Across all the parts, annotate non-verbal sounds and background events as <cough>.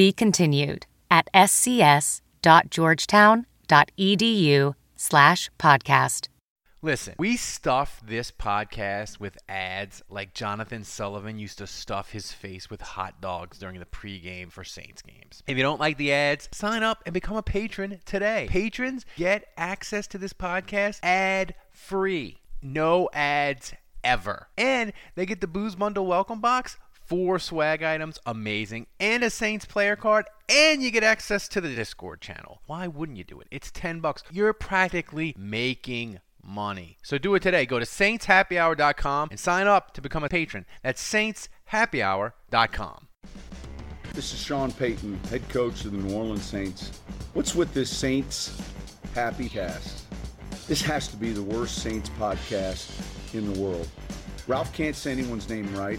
Be continued at scs.georgetown.edu slash podcast. Listen, we stuff this podcast with ads like Jonathan Sullivan used to stuff his face with hot dogs during the pregame for Saints games. If you don't like the ads, sign up and become a patron today. Patrons get access to this podcast ad free. No ads ever. And they get the Booze Bundle welcome box four swag items, amazing, and a Saints player card, and you get access to the Discord channel. Why wouldn't you do it? It's 10 bucks. You're practically making money. So do it today. Go to saintshappyhour.com and sign up to become a patron. That's saintshappyhour.com. This is Sean Payton, head coach of the New Orleans Saints. What's with this Saints Happy Cast? This has to be the worst Saints podcast in the world. Ralph can't say anyone's name right.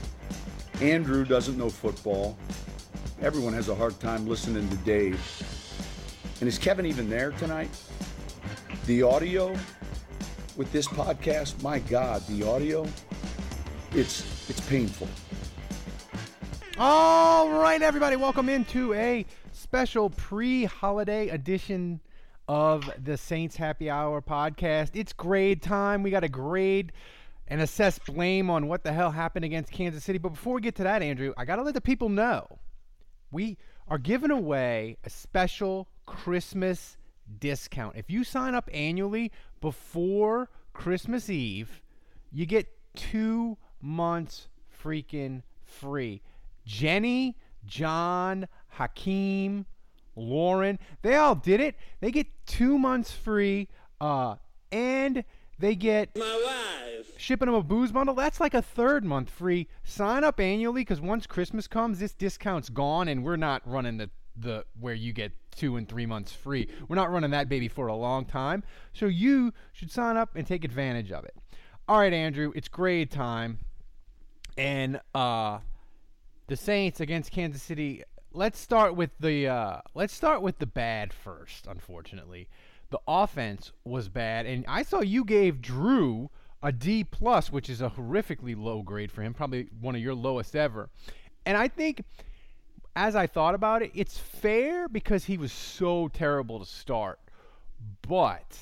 Andrew doesn't know football. Everyone has a hard time listening to Dave. And is Kevin even there tonight? The audio with this podcast, my God, the audio, it's it's painful. All right, everybody, welcome into a special pre-holiday edition of the Saints Happy Hour podcast. It's grade time. We got a grade and assess blame on what the hell happened against Kansas City. But before we get to that, Andrew, I got to let the people know we are giving away a special Christmas discount. If you sign up annually before Christmas Eve, you get two months freaking free. Jenny, John, Hakeem, Lauren, they all did it. They get two months free, uh, and they get shipping them a booze bundle. That's like a third month free. Sign up annually because once Christmas comes, this discount's gone, and we're not running the the where you get two and three months free. We're not running that baby for a long time. So you should sign up and take advantage of it. All right, Andrew, it's grade time, and uh, the Saints against Kansas City. Let's start with the uh, let's start with the bad first. Unfortunately, the offense was bad, and I saw you gave Drew a D plus, which is a horrifically low grade for him, probably one of your lowest ever. And I think, as I thought about it, it's fair because he was so terrible to start. But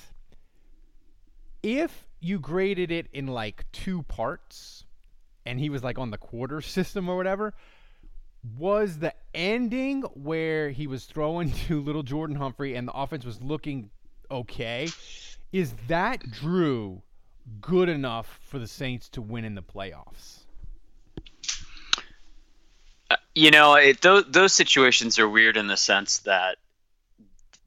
if you graded it in like two parts, and he was like on the quarter <laughs> system or whatever, was the ending where he was throwing <laughs> to little Jordan Humphrey and the offense was looking okay. Is that Drew good enough for the Saints to win in the playoffs? Uh, you know, it, those, those situations are weird in the sense that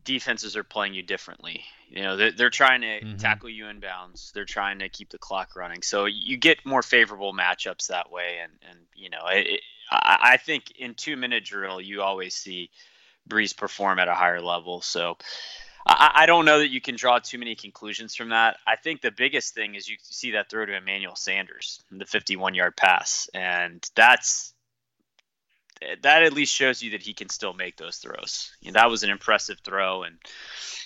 defenses are playing you differently. You know, they're, they're trying to mm-hmm. tackle you in bounds. They're trying to keep the clock running. So you get more favorable matchups that way. And, and you know, it, I, I think in two minute drill, you always see Brees perform at a higher level. So I, I, don't know that you can draw too many conclusions from that. I think the biggest thing is you see that throw to Emmanuel Sanders, the 51 yard pass. And that's that at least shows you that he can still make those throws. You know, that was an impressive throw, and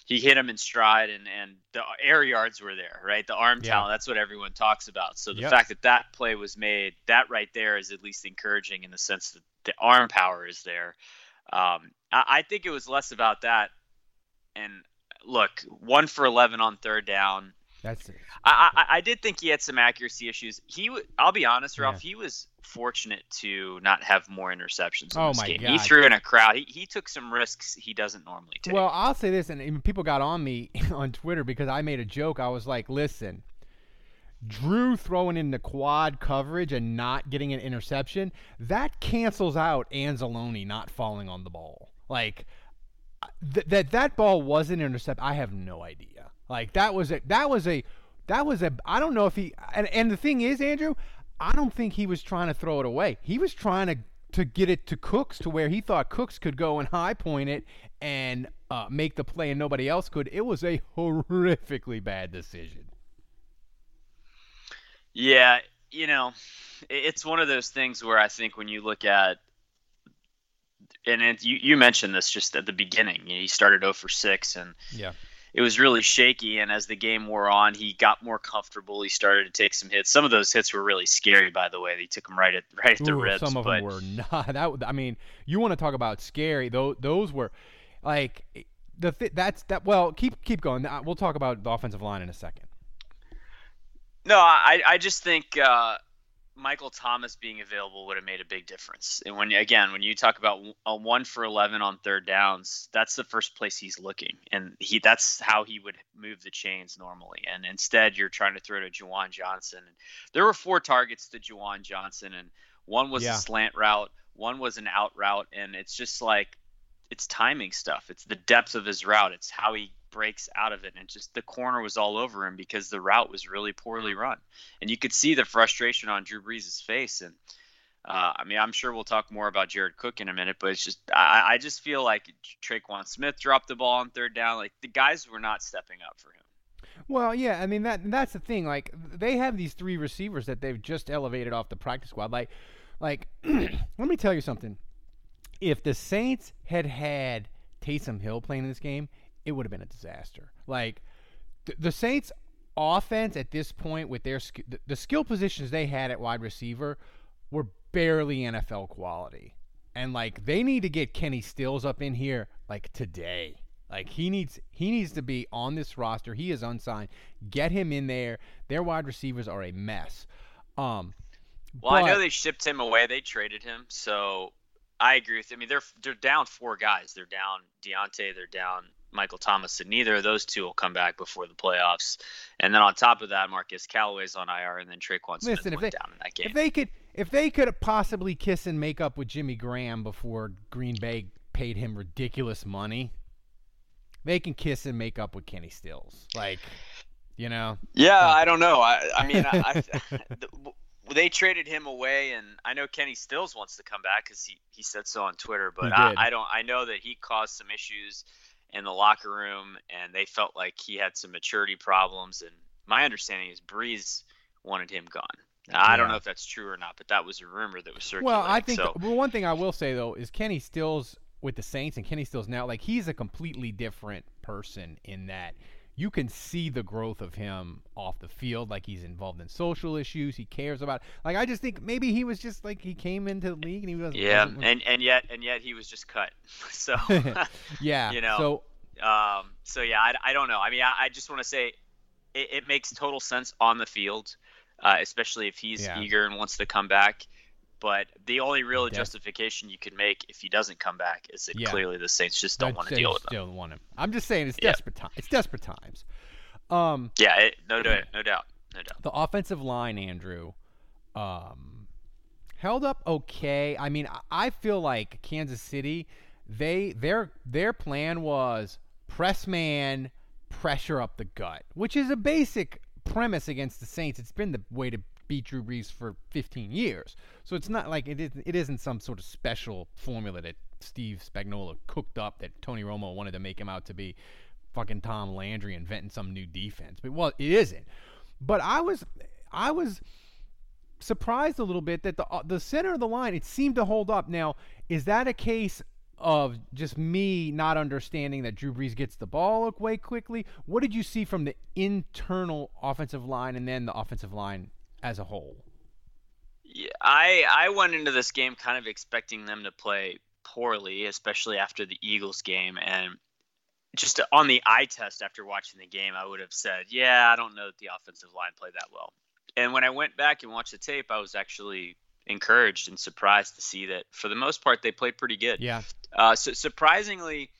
he hit him in stride, and and the air yards were there, right? The arm yeah. talent, that's what everyone talks about. So the yep. fact that that play was made, that right there is at least encouraging in the sense that the arm power is there. Um, I, I think it was less about that and look, one for eleven on third down. That's it. I, I, I did think he had some accuracy issues. He, I'll be honest, Ralph. Yeah. He was fortunate to not have more interceptions. In oh this my game. god! He threw in a crowd. He, he took some risks he doesn't normally take. Well, I'll say this, and even people got on me <laughs> on Twitter because I made a joke. I was like, "Listen, Drew throwing in the quad coverage and not getting an interception that cancels out Anzalone not falling on the ball. Like." Th- that that ball wasn't intercept, I have no idea. Like that was a that was a that was a I don't know if he and and the thing is, Andrew, I don't think he was trying to throw it away. He was trying to to get it to Cooks to where he thought Cooks could go and high point it and uh, make the play and nobody else could. It was a horrifically bad decision. Yeah, you know, it's one of those things where I think when you look at and it, you you mentioned this just at the beginning. You know, he started 0 for 6 and yeah. It was really shaky, and as the game wore on, he got more comfortable. He started to take some hits. Some of those hits were really scary, by the way. They took him right at right at the Ooh, ribs. Some of but, them were not. <laughs> That I mean, you want to talk about scary? Those those were like the th- that's that. Well, keep keep going. We'll talk about the offensive line in a second. No, I I just think uh, Michael Thomas being available would have made a big difference. And when again, when you talk about a one for eleven on third downs, that's the first place he's looking, and he that's how he would move the chains normally. And instead, you're trying to throw to Juwan Johnson. And there were four targets to Juwan Johnson, and one was Yeah. a slant route, one was an out route, and it's just like it's timing stuff. It's the depth of his route. It's how he breaks out of it, and just the corner was all over him because the route was really poorly run and you could see the frustration on Drew Brees' face. And uh, I mean, I'm sure we'll talk more about Jared Cook in a minute, but it's just I, I just feel like Tre'Quan Smith dropped the ball on third down. Like the guys were not stepping up for him. Well, yeah, I mean that that's the thing. Like they have these three receivers that they've just elevated off the practice squad. Like, like <clears throat> let me tell you something. If the Saints had had Taysom Hill playing in this game, it would have been a disaster. Like the, the Saints offense at this point with their sk- the, the skill positions they had at wide receiver were barely NFL quality. And like they need to get Kenny Stills up in here like today. Like he needs he needs to be on this roster. He is unsigned. Get him in there. Their wide receivers are a mess. Um Well, I know they shipped him away. They traded him, so I agree with. I mean, they're they're down four guys. They're down Deonte. They're down Michael Thomas, and neither of those two will come back before the playoffs. And then on top of that, Marquez Callaway's on IR, and then Tre'Quan Smith Listen, if went they- down in that game. If they could, if they could possibly kiss and make up with Jimmy Graham before Green Bay paid him ridiculous money, they can kiss and make up with Kenny Stills. Like, you know, Yeah, I don't know. I, I mean, I, I, <laughs> <laughs> the, they traded him away, and I know Kenny Stills wants to come back because he, he said so on Twitter. But I. I don't. I know that he caused some issues in the locker room, and they felt like he had some maturity problems. And my understanding is Brees wanted him gone. Now, I don't know if that's true or not, but that was a rumor that was circulating. Well, I think so. well, one thing I will say though is Kenny Stills with the Saints and Kenny Stills now, like he's a completely different person in that you can see the growth of him off the field. Like he's involved in social issues. He cares about. Like I just think maybe he was just like he came into the league and he was yeah, wasn't- and and yet and yet he was just cut. <laughs> So <laughs> yeah. <laughs> you know, So Um, so yeah, I, I don't know. I mean, I, I just want to say it, it makes total sense on the field, uh, especially if he's Yeah. eager and wants to come back. But the only real justification you can make if he doesn't come back is that Yeah. clearly the Saints just don't want to deal with him. Still want him. I'm just saying it's Yeah. desperate time. It's desperate times. Um, Yeah, it, no doubt, no doubt, no doubt. the offensive line, Andrew, um, held up okay. I mean, I- I feel like Kansas City, they their their plan was press man, pressure up the gut, which is a basic premise against the Saints. It's been the way to beat Drew Brees for 15 years. So it's not like it isn't, it isn't some sort of special formula that Steve Spagnuolo cooked up that Tony Romo wanted to make him out to be fucking Tom Landry inventing some new defense. But well, it isn't. But I was I was surprised a little bit that the uh, the center of the line it seemed to hold up. Now, is that a case of just me not understanding that Drew Brees gets the ball away quickly? What did you see from the internal offensive line and then the offensive line as a whole? Yeah, I I went into this game kind of expecting them to play poorly, especially after the Eagles game, and just on the eye test after watching the game, I would have said, yeah, I don't know that the offensive line played that well. And when I went back and watched the tape, I was actually encouraged and surprised to see that for the most part they played pretty good. Yeah, Uh, so surprisingly,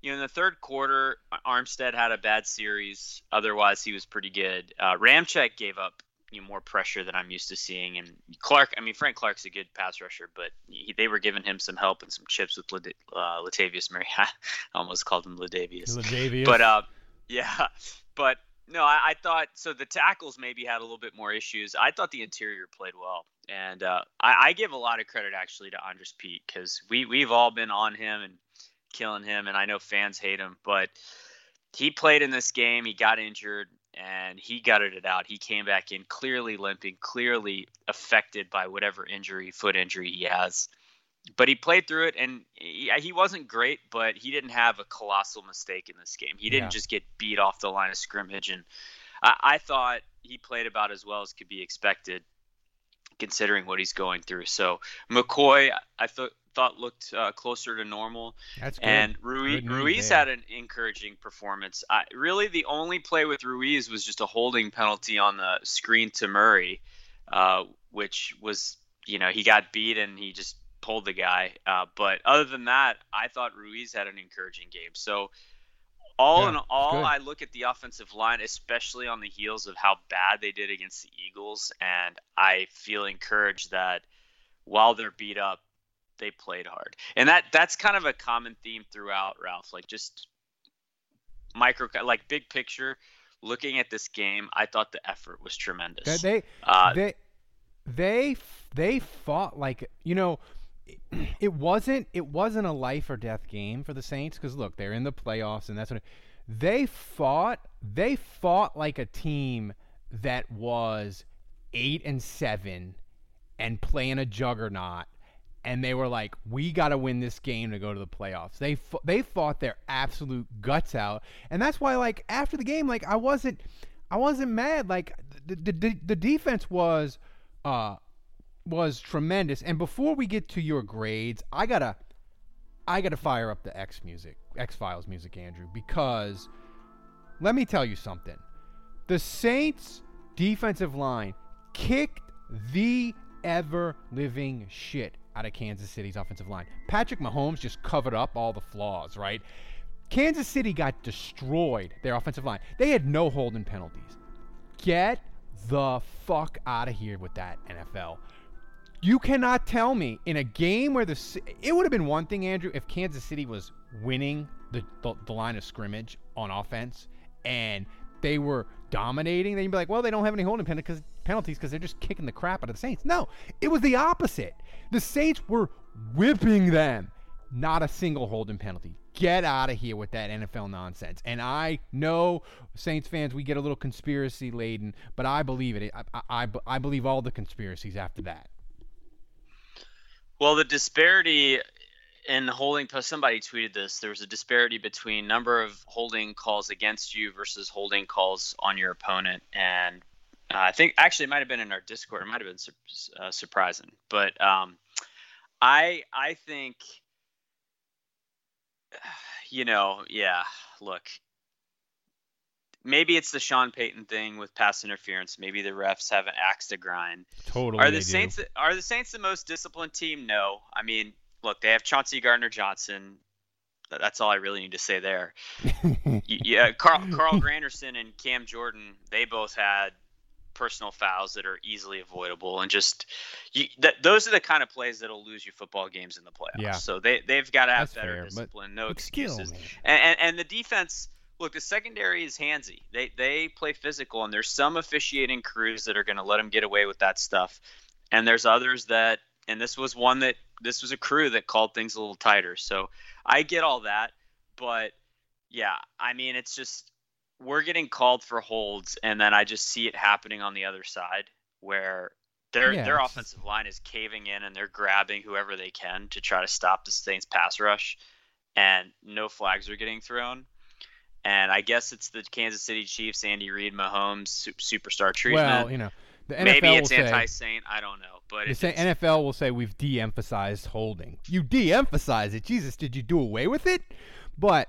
you know, in the third quarter, Armstead had a bad series. Otherwise, he was pretty good. Uh, Ramczyk gave up you know, more pressure than I'm used to seeing, and Clark. I mean, Frank Clark's a good pass rusher, but he, they were giving him some help and some chips with uh, Latavius Murray. <laughs> I almost called him Ladavius. Ladavius. But uh, yeah, <laughs> but no, I, I, thought so. The tackles maybe had a little bit more issues. I thought the interior played well, and uh, I, I, give a lot of credit actually to Andrus Peat because we we've all been on him and killing him, and I know fans hate him, but he played in this game. He got injured and he gutted it out. He came back in clearly limping, clearly affected by whatever injury, foot injury he has. But he played through it, and he, he wasn't great, but he didn't have a colossal mistake in this game. He didn't yeah. just get beat off the line of scrimmage, and I, I thought he played about as well as could be expected, considering what he's going through. So McCoy, I thought thought looked uh, closer to normal. That's good. And Ruiz, good Ruiz had an encouraging performance. I, really, the only play with Ruiz was just a holding penalty on the screen to Murray, uh, which was, you know, he got beat and he just pulled the guy. Uh, but other than that, I thought Ruiz had an encouraging game. So all yeah, in all, I look at the offensive line, especially on the heels of how bad they did against the Eagles, and I feel encouraged that while they're beat up, they played hard, and that that's kind of a common theme throughout, Ralph. Like just micro, like big picture, looking at this game, I thought the effort was tremendous. They uh, they they they fought like you know. It wasn't it wasn't a life or death game for the Saints because look they're in the playoffs and that's what it, they fought they fought like a team that was eight and seven and playing a juggernaut and they were like, "We got to win this game to go to the playoffs." They they fought their absolute guts out, and that's why, like after the game, like I wasn't, I wasn't mad. Like the the, the defense was, uh, was tremendous. And before we get to your grades, I gotta, I gotta fire up the X music, X Files music, Andrew, because let me tell you something. The Saints defensive line kicked the ever living shit out of Kansas City's offensive line. Patrick Mahomes just covered up all the flaws, right? Kansas City got destroyed, their offensive line. They had no holding penalties. Get the fuck out of here with that, NFL. You cannot tell me in a game where the it would have been one thing, Andrew, if Kansas City was winning the, the, the line of scrimmage on offense and they were dominating, then you'd be like, well, they don't have any holding penalties because they're just kicking the crap out of the Saints. No, it was the opposite. The Saints were whipping them. Not a single holding penalty. Get out of here with that NFL nonsense. And I know Saints fans, we get a little conspiracy laden, but I believe it. I, I, I believe all the conspiracies after that. Well, the disparity in holding somebody tweeted this there was a disparity between number of holding calls against you versus holding calls on your opponent. And uh, i think actually it might have been in our discord. It might have been su- uh, surprising. But um, i i think <sighs> you know yeah look maybe it's the Sean Payton thing with pass interference. Maybe the refs have an axe to grind. Totally. Are the Saints do. are the Saints the most disciplined team? No. I mean, look, they have Chauncey Gardner Johnson. That's all I really need to say there. <laughs> yeah, Carl, Carl Granderson and Cam Jordan, they both had personal fouls that are easily avoidable, and just you, th- those are the kind of plays that'll lose you football games in the playoffs. Yeah. So they they've got to have That's better fair, discipline, no excuses. Skill, and, and and the defense. Look, the secondary is handsy. They they play physical, and there's some officiating crews that are going to let them get away with that stuff, and there's others that and this was one that this was a crew that called things a little tighter. So I get all that, but yeah, I mean it's just we're getting called for holds, and then I just see it happening on the other side where their yeah, their offensive line is caving in and they're grabbing whoever they can to try to stop the Saints pass rush, and no flags are getting thrown. And I guess it's the Kansas City Chiefs, Andy Reid, Mahomes superstar treatment. Well, you know, the NFL maybe it's anti-saint. I don't know, but the NFL will say we've de-emphasized holding. You de-emphasize it. Jesus, did you do away with it? But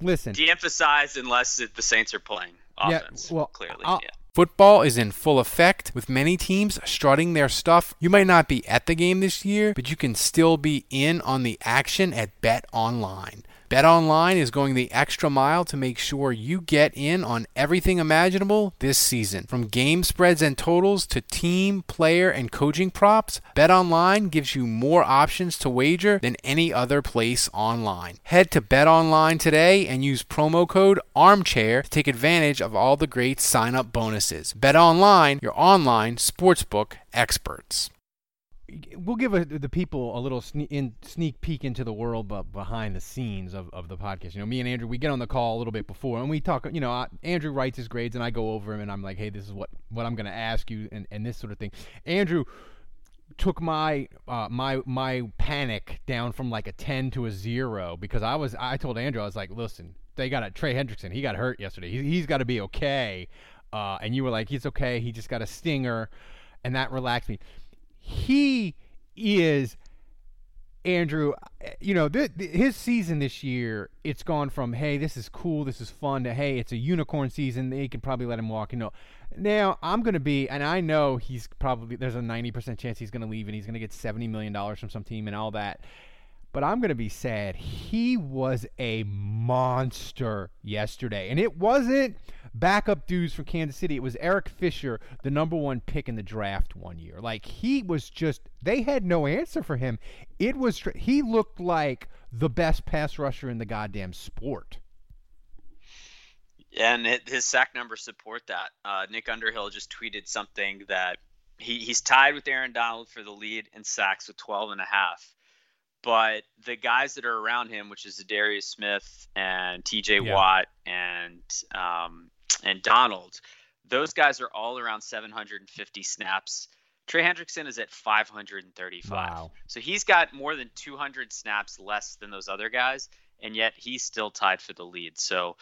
listen, de-emphasized unless it, the Saints are playing offense. Yeah, well, clearly, I'll, yeah. Football is in full effect with many teams strutting their stuff. You might not be at the game this year, but you can still be in on the action at Bet Online. BetOnline is going the extra mile to make sure you get in on everything imaginable this season. From game spreads and totals to team, player, and coaching props, BetOnline gives you more options to wager than any other place online. Head to BetOnline today and use promo code ARMCHAIR to take advantage of all the great sign-up bonuses. BetOnline, your online sportsbook experts we'll give a, the people a little sne- in, sneak peek into the world but behind the scenes of, of the podcast. You know, me and Andrew, we get on the call a little bit before and we talk. You know, I, Andrew writes his grades and I go over him and I'm like, hey, this is what what I'm going to ask you and, and this sort of thing. Andrew took my uh, my my panic down from like a 10 to a 0 because I was I told Andrew I was like listen they got a Trey Hendrickson he got hurt yesterday he, he's got to be okay uh, and you were like he's okay he just got a stinger and that relaxed me he is Andrew, you know, th- th- his season this year, it's gone from, hey, this is cool, this is fun, to, hey, it's a unicorn season, they can probably let him walk. You know, now I'm going to be, and I know he's probably, there's a 90% chance he's going to leave and he's going to get $70 million from some team and all that. But I'm going to be sad. He was a monster yesterday. And it wasn't backup dudes from Kansas City. It was Eric Fisher, the number one pick in the draft one year. Like he was just they had no answer for him. It was he looked like the best pass rusher in the goddamn sport. And it, his sack numbers support that. Uh, Nick Underhill just tweeted something that he, he's tied with Aaron Donald for the lead in sacks with 12 and a half. But the guys that are around him, which is Darius Smith and T.J. Yeah. Watt and um, and Donald, those guys are all around 750 snaps. Trey Hendrickson is at 535. Wow. So he's got more than 200 snaps less than those other guys, and yet he's still tied for the lead. So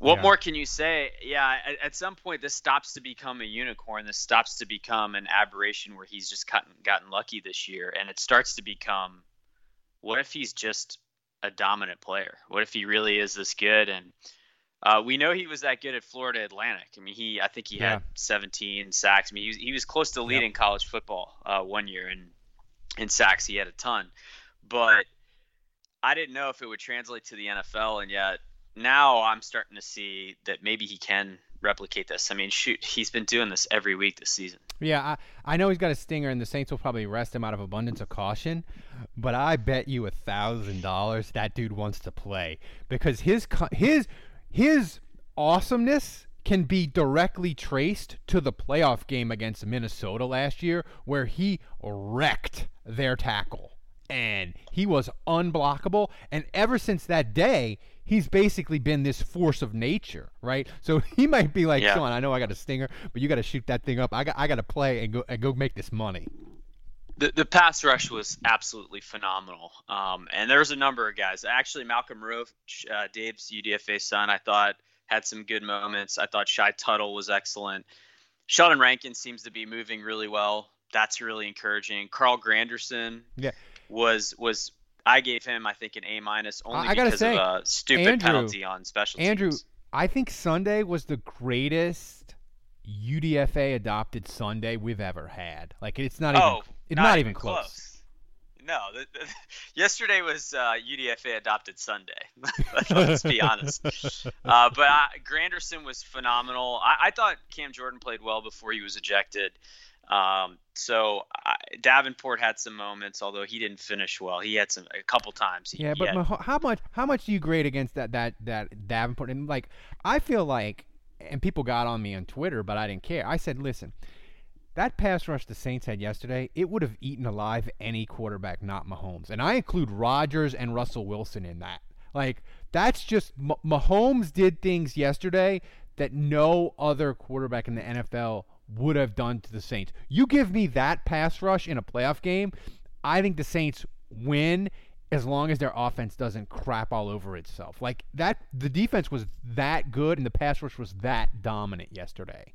what yeah. more can you say? Yeah, at, at, some point this stops to become a unicorn. This stops to become an aberration where he's just gotten gotten lucky this year, and it starts to become, what if he's just a dominant player? What if he really is this good? And uh, we know he was that good at Florida Atlantic. I mean, he I think he yeah. had 17 sacks. I mean, he was, he was close to leading yep. college football uh, one year, and in sacks he had a ton. But I didn't know if it would translate to the NFL, and yet now I'm starting to see that maybe he can replicate this. I mean, shoot, he's been doing this every week this season. Yeah, I, I know he's got a stinger, and the Saints will probably rest him out of abundance of caution. But I bet you a thousand dollars that dude wants to play because his his his awesomeness can be directly traced to the playoff game against Minnesota last year, where he wrecked their tackle. And he was unblockable. And ever since that day, he's basically been this force of nature, right? So <laughs> he might be like, yeah. Sean, I know I got a stinger, but you got to shoot that thing up. I got, I got to play and go and go make this money. The, the pass rush was absolutely phenomenal. Um, and there was a number of guys. Actually, Malcolm Roach, uh, Dave's UDFA son, I thought had some good moments. I thought Shy Tuttle was excellent. Sheldon Rankin seems to be moving really well. That's really encouraging. Carl Granderson yeah. Was was I gave him I think an A minus only I because say, of a stupid Andrew, penalty on special teams. Andrew, I think Sunday was the greatest UDFA adopted Sunday we've ever had. Like it's not oh, even it's not, not even close. close. No, the, the, <laughs> yesterday was uh, UDFA adopted Sunday. <laughs> Let's be honest. <laughs> Uh, but I, Granderson was phenomenal. I, I, thought Cam Jordan played well before he was ejected. Um, so I, Davenport had some moments, although he didn't finish well. He had some a couple times. He, yeah, but had, how much how much do you grade against that that that Davenport? And like, I feel like, and people got on me on Twitter, but I didn't care. I said, listen that pass rush the Saints had yesterday, it would have eaten alive any quarterback, not Mahomes. And I include Rodgers and Russell Wilson in that. Like, that's just Mahomes did things yesterday that no other quarterback in the NFL would have done to the Saints. You give me that pass rush in a playoff game, I think the Saints win as long as their offense doesn't crap all over itself. Like that the defense was that good and the pass rush was that dominant yesterday.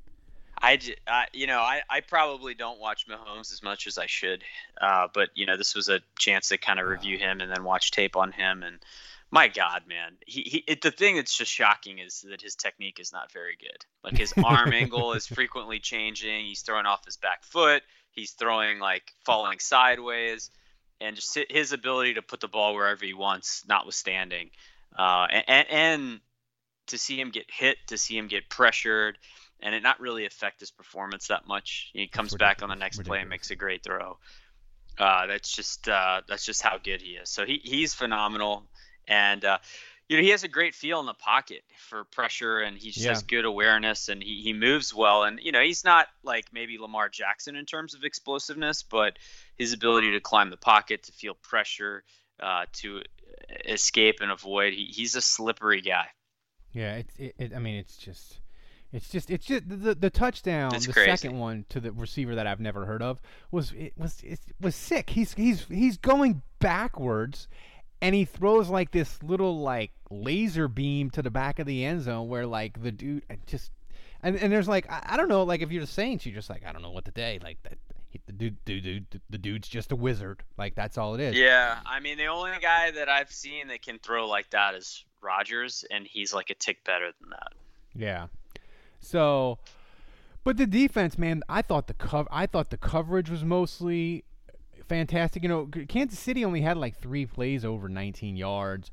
I, uh, you know, I, I probably don't watch Mahomes as much as I should, uh, but you know, this was a chance to kind of review him and then watch tape on him. And my God, man, he, he it, the thing that's just shocking is that his technique is not very good. Like his arm <laughs> angle is frequently changing. He's throwing off his back foot. He's throwing like falling sideways, and just his ability to put the ball wherever he wants, notwithstanding, uh, and, and to see him get hit, to see him get pressured, and it not really affect his performance that much. He comes back on the next ridiculous. play and makes a great throw. Uh, that's just uh, that's just how good he is. So he, he's phenomenal, and uh, you know he has a great feel in the pocket for pressure, and he just yeah. has good awareness, and he, he moves well. And you know he's not like maybe Lamar Jackson in terms of explosiveness, but his ability to climb the pocket, to feel pressure, uh, to escape and avoid, he, he's a slippery guy. Yeah, it, it, it I mean it's just it's just it's just the the touchdown, it's the crazy. second one to the receiver that I've never heard of was it was it was sick. He's he's he's going backwards and he throws like this little like laser beam to the back of the end zone where like the dude just and, and there's like I, I don't know like if you're the Saints you're just like I don't know what to say like that the dude, dude, dude, the dude's just a wizard. Like that's all it is. Yeah, I mean the only guy that I've seen that can throw like that is Rodgers, and he's like a tick better than that. Yeah, so, but the defense, man, I thought the cover, I thought the coverage was mostly fantastic. You know, Kansas City only had like three plays over 19 yards.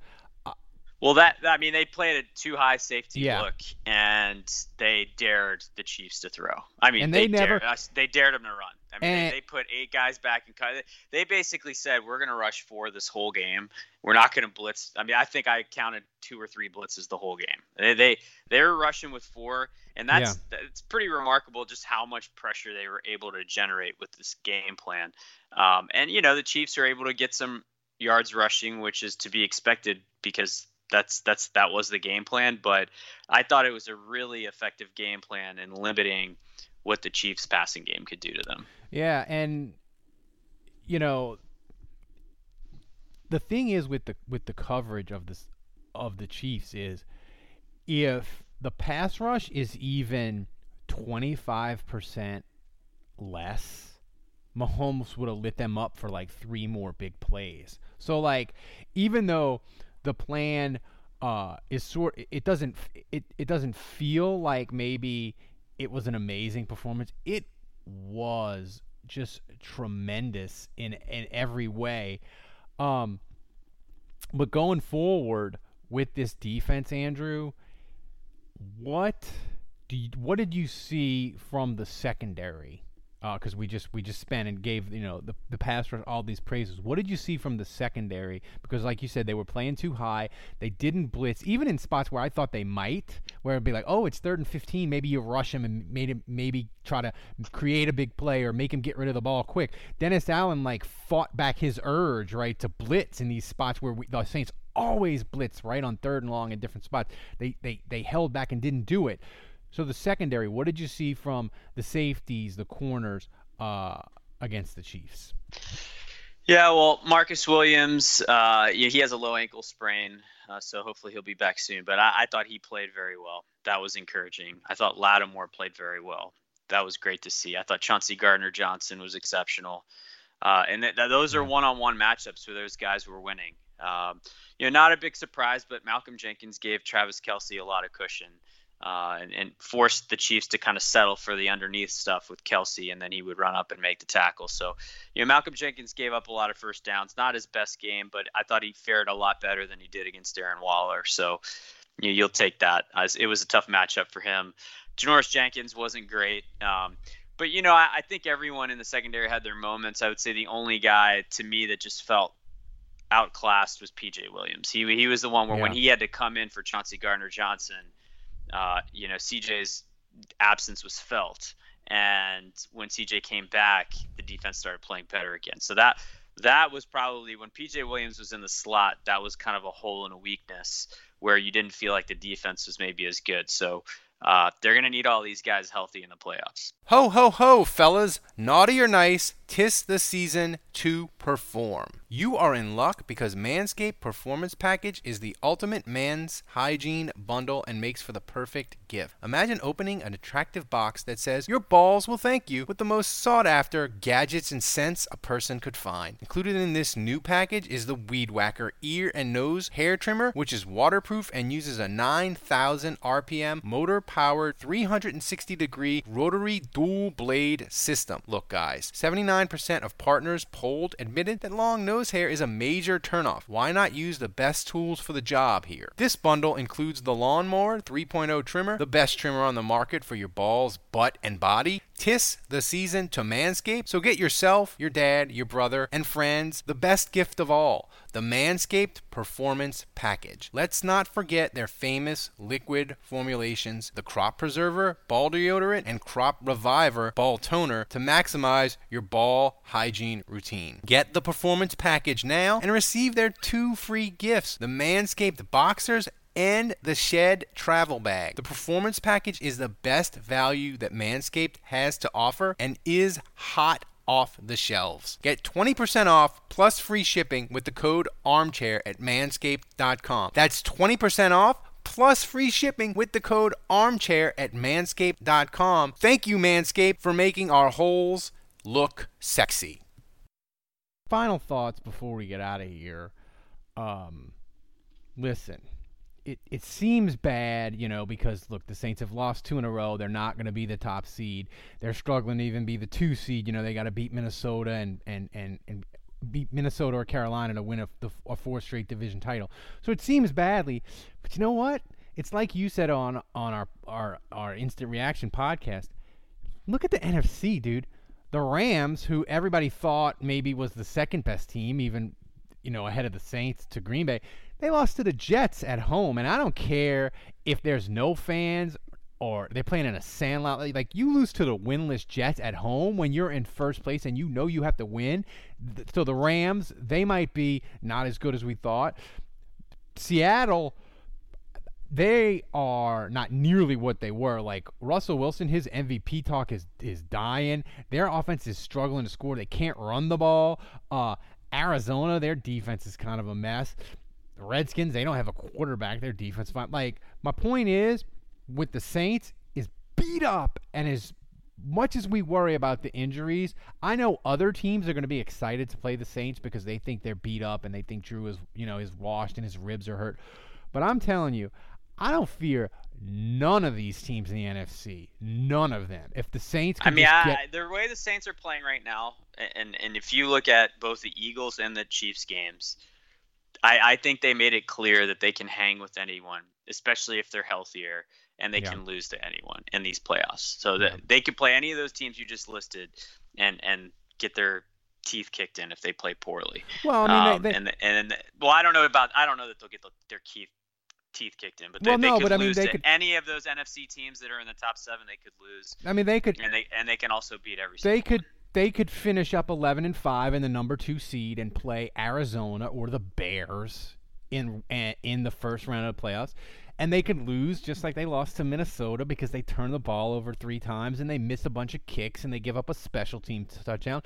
Well, that I mean, they played a too high safety yeah. look, and they dared the Chiefs to throw. I mean, and they, they never dared, they dared them to run. I mean, they, they, put eight guys back and cut. They basically said we're going to rush four this whole game. We're not going to blitz. I mean, I think I counted two or three blitzes the whole game. They they they were rushing with four, and that's yeah. it's pretty remarkable just how much pressure they were able to generate with this game plan. Um, and you know, the Chiefs are able to get some yards rushing, which is to be expected because that's that's that was the game plan. But I thought it was a really effective game plan in limiting what the Chiefs passing game could do to them. Yeah, and you know the thing is with the with the coverage of this of the Chiefs is if the pass rush is even 25% less, Mahomes would have lit them up for like three more big plays. So like even though the plan uh, is sort it doesn't it, it doesn't feel like maybe it was an amazing performance. It was just tremendous in in every way. Um, but going forward with this defense, Andrew, what do you, what did you see from the secondary? Because uh, we just we just spent and gave you know the the pass rush all these praises. What did you see from the secondary? Because like you said, they were playing too high. They didn't blitz even in spots where I thought they might, where it'd be like, oh, it's third and fifteen. Maybe you rush him and made him maybe try to create a big play or make him get rid of the ball quick. Dennis Allen like fought back his urge right to blitz in these spots where we, the Saints always blitz right on third and long in different spots. They they they held back and didn't do it. So the secondary, what did you see from the safeties, the corners uh, against the Chiefs? Yeah, well, Marcus Williams, uh, he has a low ankle sprain, uh, so hopefully he'll be back soon. But I, I, thought he played very well. That was encouraging. I thought Lattimore played very well. That was great to see. I thought Chauncey Gardner Johnson was exceptional. Uh, and th- th- those are one-on-one matchups where those guys were winning. Um, you know, not a big surprise, but Malcolm Jenkins gave Travis Kelce a lot of cushion uh, and, and, forced the Chiefs to kind of settle for the underneath stuff with Kelce, and then he would run up and make the tackle. So, you know, Malcolm Jenkins gave up a lot of first downs. Not his best game, but I thought he fared a lot better than he did against Darren Waller. So, you know, you'll take that. As it was a tough matchup for him. Janoris Jenkins wasn't great. Um, but you know, I, I think everyone in the secondary had their moments. I would say the only guy to me that just felt outclassed was PJ Williams. He he was the one where yeah. when he had to come in for Chauncey Gardner Johnson uh, you know, CJ's absence was felt. And when CJ came back, the defense started playing better again. So that that was probably when PJ Williams was in the slot, that was kind of a hole and a weakness where you didn't feel like the defense was maybe as good. So uh, they're going to need all these guys healthy in the playoffs. Ho, ho, ho, fellas. Naughty or nice, tis the season to perform. You are in luck because Manscaped Performance Package is the ultimate man's hygiene bundle and makes for the perfect gift. Imagine opening an attractive box that says, Your balls will thank you with the most sought after gadgets and scents a person could find. Included in this new package is the Weed Whacker ear and nose hair trimmer, which is waterproof and uses a 9,000 RPM motor powered 360 degree rotary dual blade system. Look, guys, 79% of partners polled admitted that long nose nose hair is a major turnoff. Why not use the best tools for the job here? This bundle includes the Lawnmower 3.0 trimmer, the best trimmer on the market for your balls, butt, and body. Tis the season to manscape, so get yourself, your dad, your brother, and friends the best gift of all the Manscaped Performance Package. Let's not forget their famous liquid formulations the Crop Preserver, Ball Deodorant, and Crop Reviver Ball Toner to maximize your ball hygiene routine. Get the Performance Package now and receive their two free gifts the Manscaped Boxers and the Shed Travel Bag. The performance package is the best value that Manscaped has to offer and is hot off the shelves. Get 20% off plus free shipping with the code armchair at manscaped.com. That's 20% off plus free shipping with the code armchair at manscaped.com. Thank you, Manscaped, for making our holes look sexy. Final thoughts before we get out of here. Um, listen, it, it seems bad, you know, because look, the Saints have lost two in a row. They're not going to be the top seed. They're struggling to even be the two seed. You know, they got to beat Minnesota and and and and beat Minnesota or Carolina to win a, a four straight division title. So it seems badly, but you know what? It's like you said on on our our our instant reaction podcast. Look at the NFC, dude. The Rams, who everybody thought maybe was the second best team, even you know ahead of the Saints to Green Bay they lost to the Jets at home, and I don't care if there's no fans or they're playing in a sandlot. Like you lose to the winless Jets at home when you're in first place and you know you have to win. So the Rams, they might be not as good as we thought. Seattle, they are not nearly what they were. Like Russell Wilson, his MVP talk is is dying. Their offense is struggling to score. They can't run the ball. Uh, Arizona, their defense is kind of a mess. The Redskins, they don't have a quarterback. Their defense fine. Like my point is, with the Saints, is beat up, and as much as we worry about the injuries, I know other teams are going to be excited to play the Saints because they think they're beat up and they think Drew is, you know, is washed and his ribs are hurt. But I'm telling you, I don't fear none of these teams in the NFC. None of them. If the Saints, I mean, I, get... the way the Saints are playing right now, and and if you look at both the Eagles and the Chiefs games, I, I think they made it clear that they can hang with anyone, especially if they're healthier, and they yeah. can lose to anyone in these playoffs. So that yeah. they could play any of those teams you just listed, and and get their teeth kicked in if they play poorly. Well, I mean, um, they, they... and and well, I don't know about I don't know that they'll get the, their teeth teeth kicked in, but they, well, no, they could but, I mean, lose they to could... any of those NFC teams that are in the top seven. They could lose. I mean, they could, and they and they can also beat every. They could. One they could finish up 11 and 5 in the number 2 seed and play Arizona or the Bears in eh, in the first round of the playoffs, and they could lose just like they lost to Minnesota because they turn the ball over three times and they miss a bunch of kicks and they give up a special team touchdown.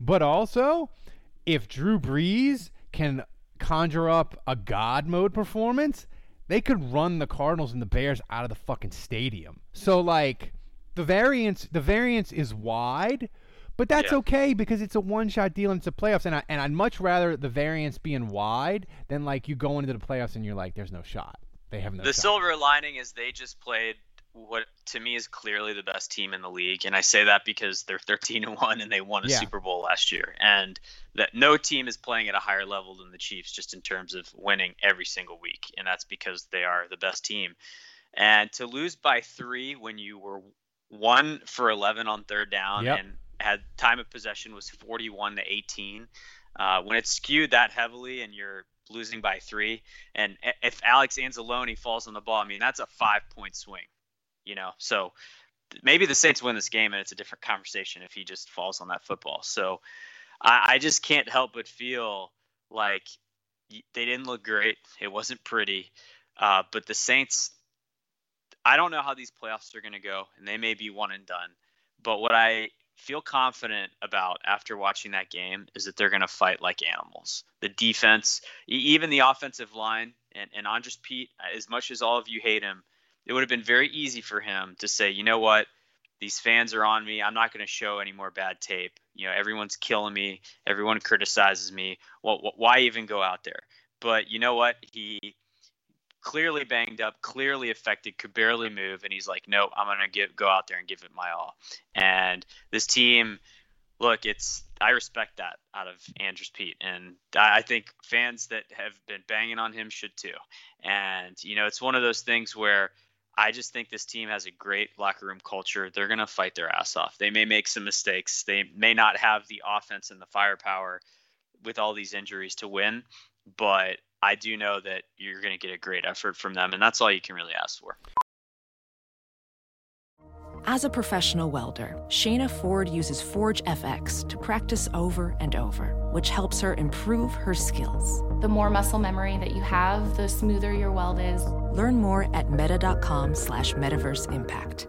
But also, if Drew Brees can conjure up a God mode performance, they could run the Cardinals and the Bears out of the fucking stadium. So like the variance the variance is wide, but that's yeah. okay because it's a one-shot deal and it's a playoffs, and I and I'd much rather the variance being wide than like you go into the playoffs and you're like, there's no shot. They have no. The shot. silver lining is they just played what to me is clearly the best team in the league, and I say that because they're 13 and one and they won a yeah. Super Bowl last year, and that no team is playing at a higher level than the Chiefs just in terms of winning every single week, and that's because they are the best team. And to lose by three when you were one for 11 on third down yep. and had time of possession was 41 to 18. Uh, when it's skewed that heavily and you're losing by three, and if Alex Anzalone falls on the ball, I mean that's a five point swing, you know. So maybe the Saints win this game, and it's a different conversation if he just falls on that football. So I, I just can't help but feel like they didn't look great. It wasn't pretty, uh, but the Saints. I don't know how these playoffs are going to go, and they may be one and done. But what I feel confident about after watching that game is that they're going to fight like animals. The defense, even the offensive line, and, and Andrus Peat, uh, as much as all of you hate him, it would have been very easy for him to say, you know what, these fans are on me. I'm not going to show any more bad tape. You know, everyone's killing me. Everyone criticizes me. Well, why even go out there? But you know what? He clearly banged up, clearly affected, could barely move, and he's like, "No, I'm gonna give go out there and give it my all." And this team look, it's I respect that out of Andrus Peat, and I think fans that have been banging on him should too. And you know, it's one of those things where I just think this team has a great locker room culture. They're to fight their ass off. They may make some mistakes. They may not have the offense and the firepower with all these injuries to win, but I do know that you're going to get a great effort from them, and that's all you can really ask for. As a professional welder, Shayna Ford uses Forge FX to practice over and over, which helps her improve her skills. The more muscle memory that you have, the smoother your weld is. Learn more at meta.com slash metaverse impact.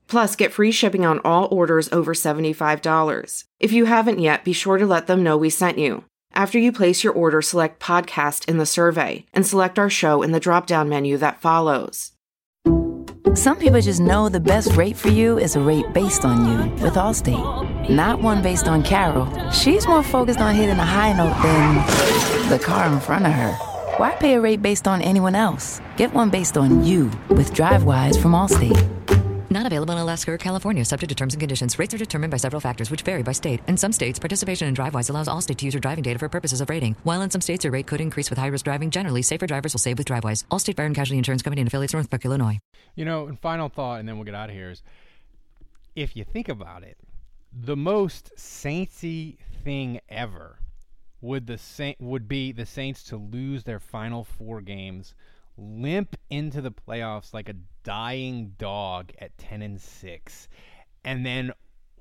Plus, get free shipping on all orders over $75. If you haven't yet, be sure to let them know we sent you. After you place your order, select podcast in the survey and select our show in the drop down menu that follows. Some people just know the best rate for you is a rate based on you with Allstate, not one based on Carol. She's more focused on hitting a high note than the car in front of her. Why pay a rate based on anyone else? Get one based on you with DriveWise from Allstate. Not available in Alaska or California, subject to terms and conditions. Rates are determined by several factors, which vary by state. In some states, participation in DriveWise allows Allstate to use your driving data for purposes of rating. While in some states, your rate could increase with high-risk driving. Generally, safer drivers will save with DriveWise. Allstate Fire and Casualty Insurance Company and affiliates, Northbrook, Illinois. You know, and final thought, and then we'll get out of here is, if you think about it, the most saintsy thing ever would the Saint would be the Saints to lose their final four games limp into the playoffs like a dying dog at 10 and 6 and then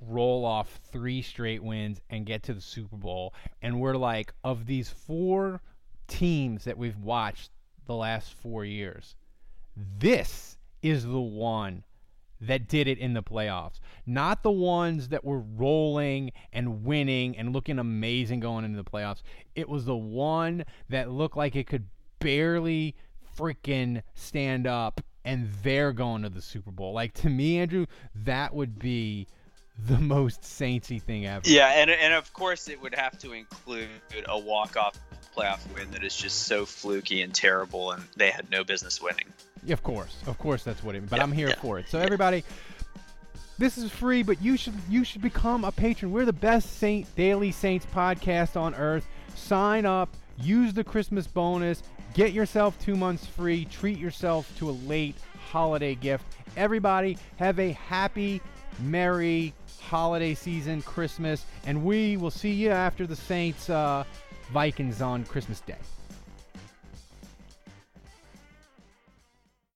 roll off three straight wins and get to the Super Bowl and we're like of these four teams that we've watched the last 4 years this is the one that did it in the playoffs. Not the ones that were rolling and winning and looking amazing going into the playoffs. It was the one that looked like it could barely freaking stand up and they're going to the Super Bowl. Like to me, Andrew, that would be the <laughs> most saintsy thing ever. Yeah, and and of course it would have to include a walk off playoff win that is just so fluky and terrible and they had no business winning. Of course, of course, that's what it. But yeah, I'm here yeah, for it. So yeah. everybody, this is free, but you should you should become a patron. We're the best Saint Daily Saints podcast on earth. Sign up, use the Christmas bonus, get yourself two months free. Treat yourself to a late holiday gift. Everybody, have a happy, merry holiday season, Christmas, and we will see you after the Saints uh, Vikings on Christmas Day.